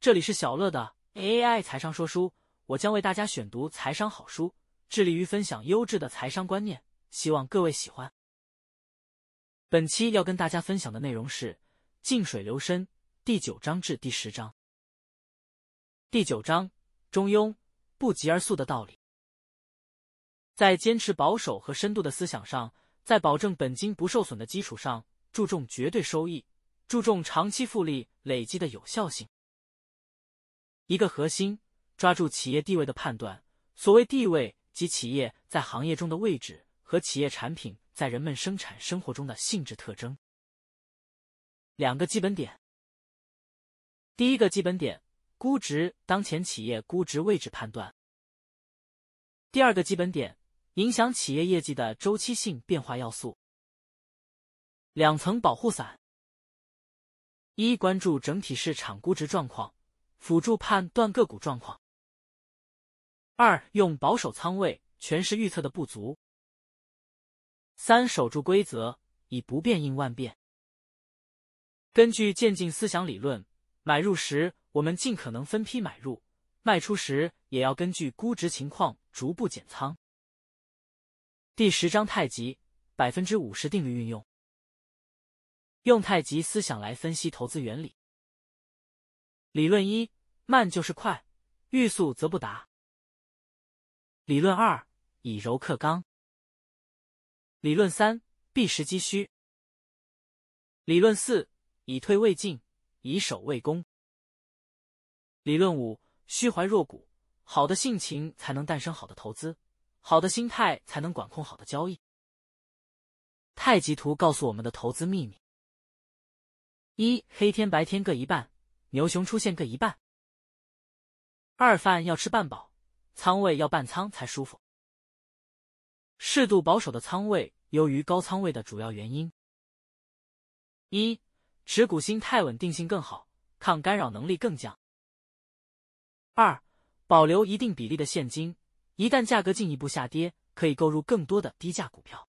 这里是小乐的 AI 财商说书，我将为大家选读财商好书，致力于分享优质的财商观念，希望各位喜欢。本期要跟大家分享的内容是《静水流深》第九章至第十章。第九章中庸，不急而速的道理，在坚持保守和深度的思想上，在保证本金不受损的基础上，注重绝对收益。注重长期复利累积的有效性。一个核心，抓住企业地位的判断。所谓地位，即企业在行业中的位置和企业产品在人们生产生活中的性质特征。两个基本点。第一个基本点，估值当前企业估值位置判断。第二个基本点，影响企业业绩的周期性变化要素。两层保护伞。一、关注整体市场估值状况，辅助判断个股状况。二、用保守仓位诠释预测的不足。三、守住规则，以不变应万变。根据渐进思想理论，买入时我们尽可能分批买入，卖出时也要根据估值情况逐步减仓。第十章太极百分之五十定律运用。用太极思想来分析投资原理。理论一：慢就是快，欲速则不达。理论二：以柔克刚。理论三：避实击虚。理论四：以退为进，以守为攻。理论五：虚怀若谷，好的性情才能诞生好的投资，好的心态才能管控好的交易。太极图告诉我们的投资秘密。一黑天白天各一半，牛熊出现各一半。二饭要吃半饱，仓位要半仓才舒服。适度保守的仓位优于高仓位的主要原因：一持股心态稳定性更好，抗干扰能力更强。二保留一定比例的现金，一旦价格进一步下跌，可以购入更多的低价股票。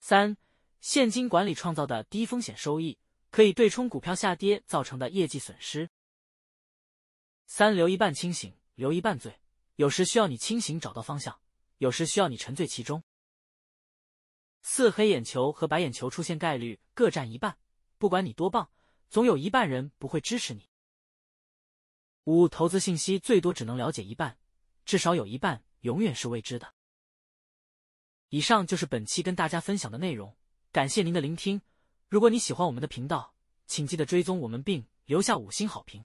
三现金管理创造的低风险收益。可以对冲股票下跌造成的业绩损失。三留一半清醒，留一半醉。有时需要你清醒找到方向，有时需要你沉醉其中。四黑眼球和白眼球出现概率各占一半，不管你多棒，总有一半人不会支持你。五投资信息最多只能了解一半，至少有一半永远是未知的。以上就是本期跟大家分享的内容，感谢您的聆听。如果你喜欢我们的频道，请记得追踪我们并留下五星好评。